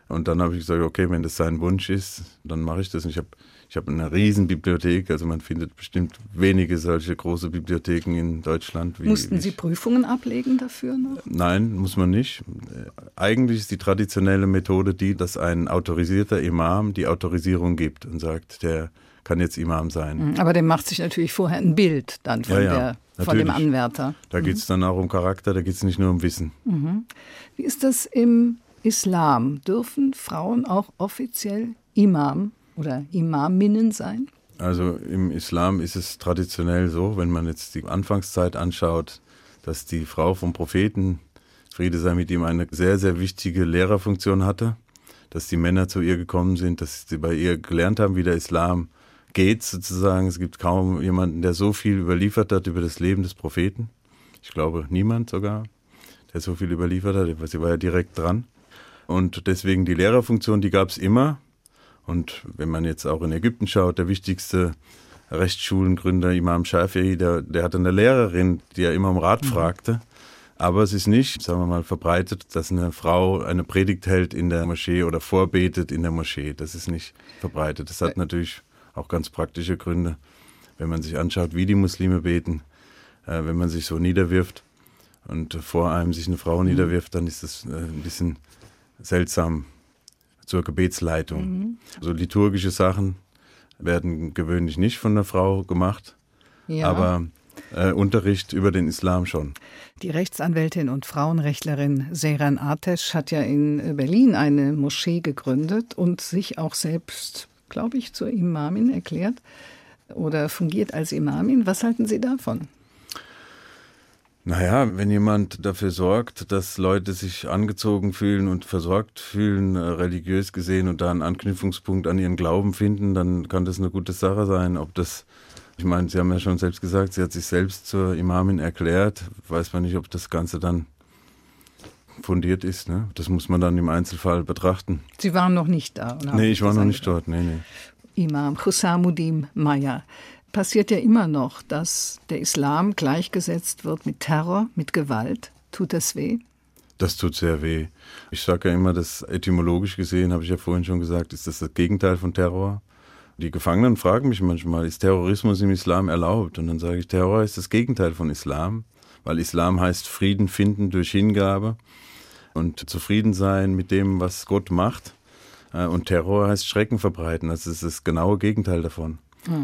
Und dann habe ich gesagt, okay, wenn das sein Wunsch ist, dann mache ich das. Und ich habe ich habe eine riesen Bibliothek, also man findet bestimmt wenige solche große Bibliotheken in Deutschland. Wie, Mussten Sie ich. Prüfungen ablegen dafür noch? Nein, muss man nicht. Äh, Eigentlich ist die traditionelle Methode die, dass ein autorisierter Imam die Autorisierung gibt und sagt, der kann jetzt Imam sein. Aber der macht sich natürlich vorher ein Bild dann von, Ja, ja, der, von dem. Anwärter. Da geht es dann auch um Charakter, da geht es nicht nur um Wissen. Wie ist das im Islam? Dürfen Frauen auch offiziell Imam oder Imaminnen sein? Also im Islam ist es traditionell so, wenn man jetzt die Anfangszeit anschaut, dass die Frau vom Propheten, Friede sei mit ihm, eine sehr, sehr wichtige Lehrerfunktion hatte, dass die Männer zu ihr gekommen sind, dass sie bei ihr gelernt haben, wie der Islam geht sozusagen. Es gibt kaum jemanden, der so viel überliefert hat über das Leben des Propheten. Ich glaube niemand sogar, der so viel überliefert hat. Sie war ja direkt dran. Und deswegen die Lehrerfunktion, die gab es immer. Und wenn man jetzt auch in Ägypten schaut, der wichtigste Rechtsschulengründer, Imam Shafi'i, der, der hatte eine Lehrerin, die er immer um Rat fragte. Aber es ist nicht, sagen wir mal, verbreitet, dass eine Frau eine Predigt hält in der Moschee oder vorbetet in der Moschee. Das ist nicht verbreitet. Das hat natürlich auch ganz praktische Gründe. Wenn man sich anschaut, wie die Muslime beten, äh, wenn man sich so niederwirft und vor einem sich eine Frau niederwirft, dann ist das äh, ein bisschen seltsam zur Gebetsleitung. So liturgische Sachen werden gewöhnlich nicht von einer Frau gemacht, Ja. aber äh, Unterricht über den Islam schon. Die Rechtsanwältin und Frauenrechtlerin Seyran Atesh hat ja in Berlin eine Moschee gegründet und sich auch selbst, glaube ich, zur Imamin erklärt oder fungiert als Imamin. Was halten Sie davon? Naja, wenn jemand dafür sorgt, dass Leute sich angezogen fühlen und versorgt fühlen, äh, religiös gesehen und da einen Anknüpfungspunkt an ihren Glauben finden, dann kann das eine gute Sache sein. Ob das, ich meine, Sie haben ja schon selbst gesagt, sie hat sich selbst zur Imamin erklärt. Weiß man nicht, ob das Ganze dann fundiert ist. Ne? Das muss man dann im Einzelfall betrachten. Sie waren noch nicht da. oder? Nee, ich war noch nicht dort. Nee, nee. Imam Husamuddin Maya. Passiert ja immer noch, dass der Islam gleichgesetzt wird mit Terror, mit Gewalt. Tut das weh? Das tut sehr weh. Ich sage ja immer, dass etymologisch gesehen, habe ich ja vorhin schon gesagt, ist das das Gegenteil von Terror. Die Gefangenen fragen mich manchmal, ist Terrorismus im Islam erlaubt? Und dann sage ich, Terror ist das Gegenteil von Islam, weil Islam heißt Frieden finden durch Hingabe und zufrieden sein mit dem, was Gott macht. Äh, Und Terror heißt Schrecken verbreiten. Das ist das genaue Gegenteil davon.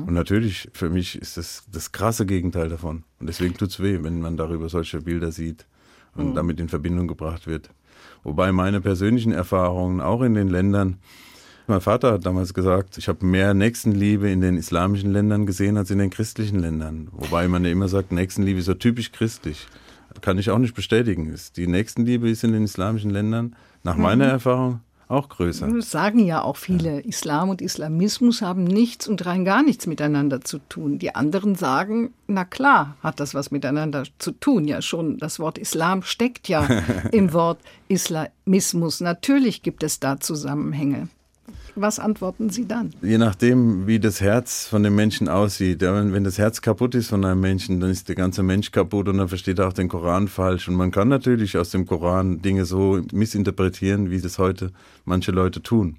Und natürlich, für mich ist das das krasse Gegenteil davon. Und deswegen tut's weh, wenn man darüber solche Bilder sieht und damit in Verbindung gebracht wird. Wobei meine persönlichen Erfahrungen auch in den Ländern, mein Vater hat damals gesagt, ich habe mehr Nächstenliebe in den islamischen Ländern gesehen als in den christlichen Ländern. Wobei man ja immer sagt, Nächstenliebe ist so typisch christlich. kann ich auch nicht bestätigen. Die Nächstenliebe ist in den islamischen Ländern nach meiner Erfahrung auch größer. Das sagen ja auch viele, Islam und Islamismus haben nichts und rein gar nichts miteinander zu tun. Die anderen sagen, na klar, hat das was miteinander zu tun. Ja, schon das Wort Islam steckt ja im Wort Islamismus. Natürlich gibt es da Zusammenhänge. Was antworten Sie dann? Je nachdem, wie das Herz von dem Menschen aussieht. Wenn, das Herz kaputt ist von einem Menschen, dann ist der ganze Mensch kaputt und dann versteht er auch den Koran falsch. Und man kann natürlich aus dem Koran Dinge so missinterpretieren, wie das heute manche Leute tun.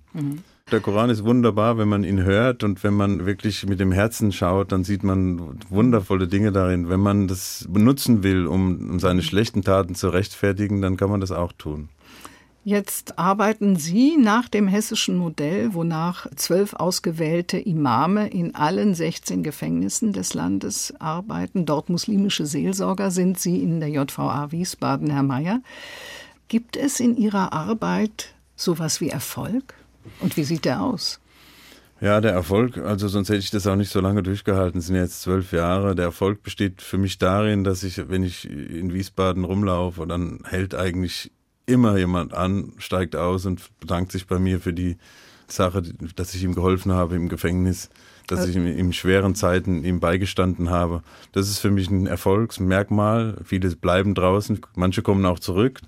Der Koran ist wunderbar, wenn man ihn hört und wenn man wirklich mit dem Herzen schaut, dann sieht man wundervolle Dinge darin. Wenn man das benutzen will, um, um seine schlechten Taten zu rechtfertigen, dann kann man das auch tun. Jetzt arbeiten Sie nach dem hessischen Modell, wonach zwölf ausgewählte Imame in allen 16 Gefängnissen des Landes arbeiten. Dort muslimische Seelsorger sind Sie in der JVA Wiesbaden, Herr Mayer. Gibt es in Ihrer Arbeit sowas wie Erfolg? Und wie sieht der aus? Ja, der Erfolg, also sonst hätte ich das auch nicht so lange durchgehalten, es sind jetzt zwölf Jahre. Der Erfolg besteht für mich darin, dass ich, wenn ich in Wiesbaden rumlaufe, dann hält eigentlich immer jemand an, steigt aus und bedankt sich bei mir für die Sache, dass ich ihm geholfen habe im Gefängnis, dass ich ihm in schweren Zeiten ihm beigestanden habe. Das ist für mich ein Erfolgsmerkmal. Viele bleiben draußen, manche kommen auch zurück.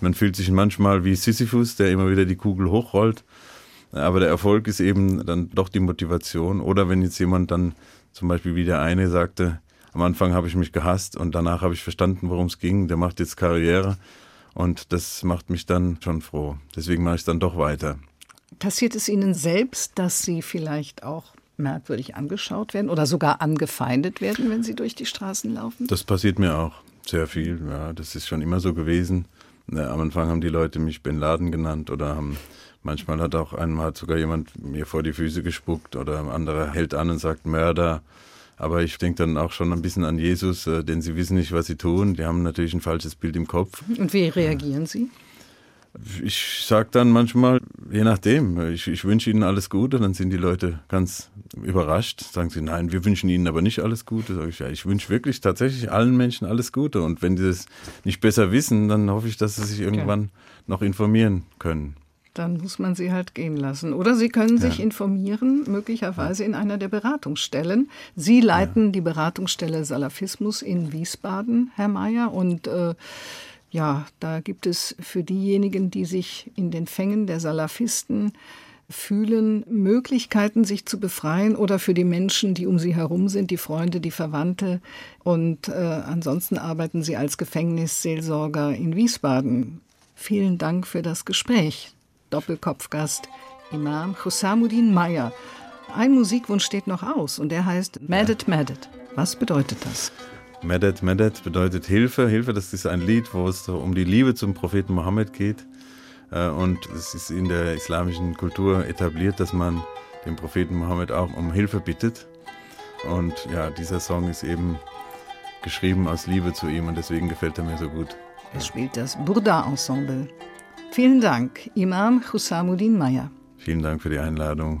Man fühlt sich manchmal wie Sisyphus, der immer wieder die Kugel hochrollt. Aber der Erfolg ist eben dann doch die Motivation. Oder wenn jetzt jemand dann zum Beispiel wie der eine sagte, am Anfang habe ich mich gehasst und danach habe ich verstanden, worum es ging. Der macht jetzt Karriere und das macht mich dann schon froh. Deswegen mache ich es dann doch weiter. Passiert es Ihnen selbst, dass Sie vielleicht auch merkwürdig angeschaut werden oder sogar angefeindet werden, wenn Sie durch die Straßen laufen? Das passiert mir auch sehr viel. Ja, das ist schon immer so gewesen. Am Anfang haben die Leute mich Bin Laden genannt oder haben manchmal hat auch einmal hat sogar jemand mir vor die Füße gespuckt oder ein anderer hält an und sagt Mörder. Aber ich denke dann auch schon ein bisschen an Jesus, äh, denn sie wissen nicht, was sie tun. Die haben natürlich ein falsches Bild im Kopf. Und wie reagieren Sie? Ich sage dann manchmal, je nachdem, ich, ich wünsche ihnen alles Gute, dann sind die Leute ganz überrascht, sagen sie, nein, wir wünschen ihnen aber nicht alles Gute. Sag ich, ja, ich wünsche wirklich tatsächlich allen Menschen alles Gute. Und wenn sie es nicht besser wissen, dann hoffe ich, dass sie sich irgendwann noch informieren können. Dann muss man sie halt gehen lassen. Oder Sie können sich informieren, möglicherweise in einer der Beratungsstellen. Sie leiten die Beratungsstelle Salafismus in Wiesbaden, Herr Mayer. Und äh, ja, da gibt es für diejenigen, die sich in den Fängen der Salafisten fühlen, Möglichkeiten, sich zu befreien oder für die Menschen, die um sie herum sind, die Freunde, die Verwandte. Und äh, ansonsten arbeiten sie als Gefängnisseelsorger in Wiesbaden. Vielen Dank für das Gespräch. Doppelkopfgast Imam Hussamuddin Meyer. Ein Musikwunsch steht noch aus und der heißt Medet Medet. Was bedeutet das? Medet, Medet bedeutet Hilfe. Hilfe, das ist ein Lied, wo es um die Liebe zum Propheten Mohammed geht. Äh, Und es ist in der islamischen Kultur etabliert, dass man den Propheten Mohammed auch um Hilfe bittet. Und ja, dieser Song ist eben geschrieben aus Liebe zu ihm und deswegen gefällt er mir so gut. Es spielt das Burda Ensemble. Vielen Dank, Imam Hussamuddin Meyer. Vielen Dank für die Einladung.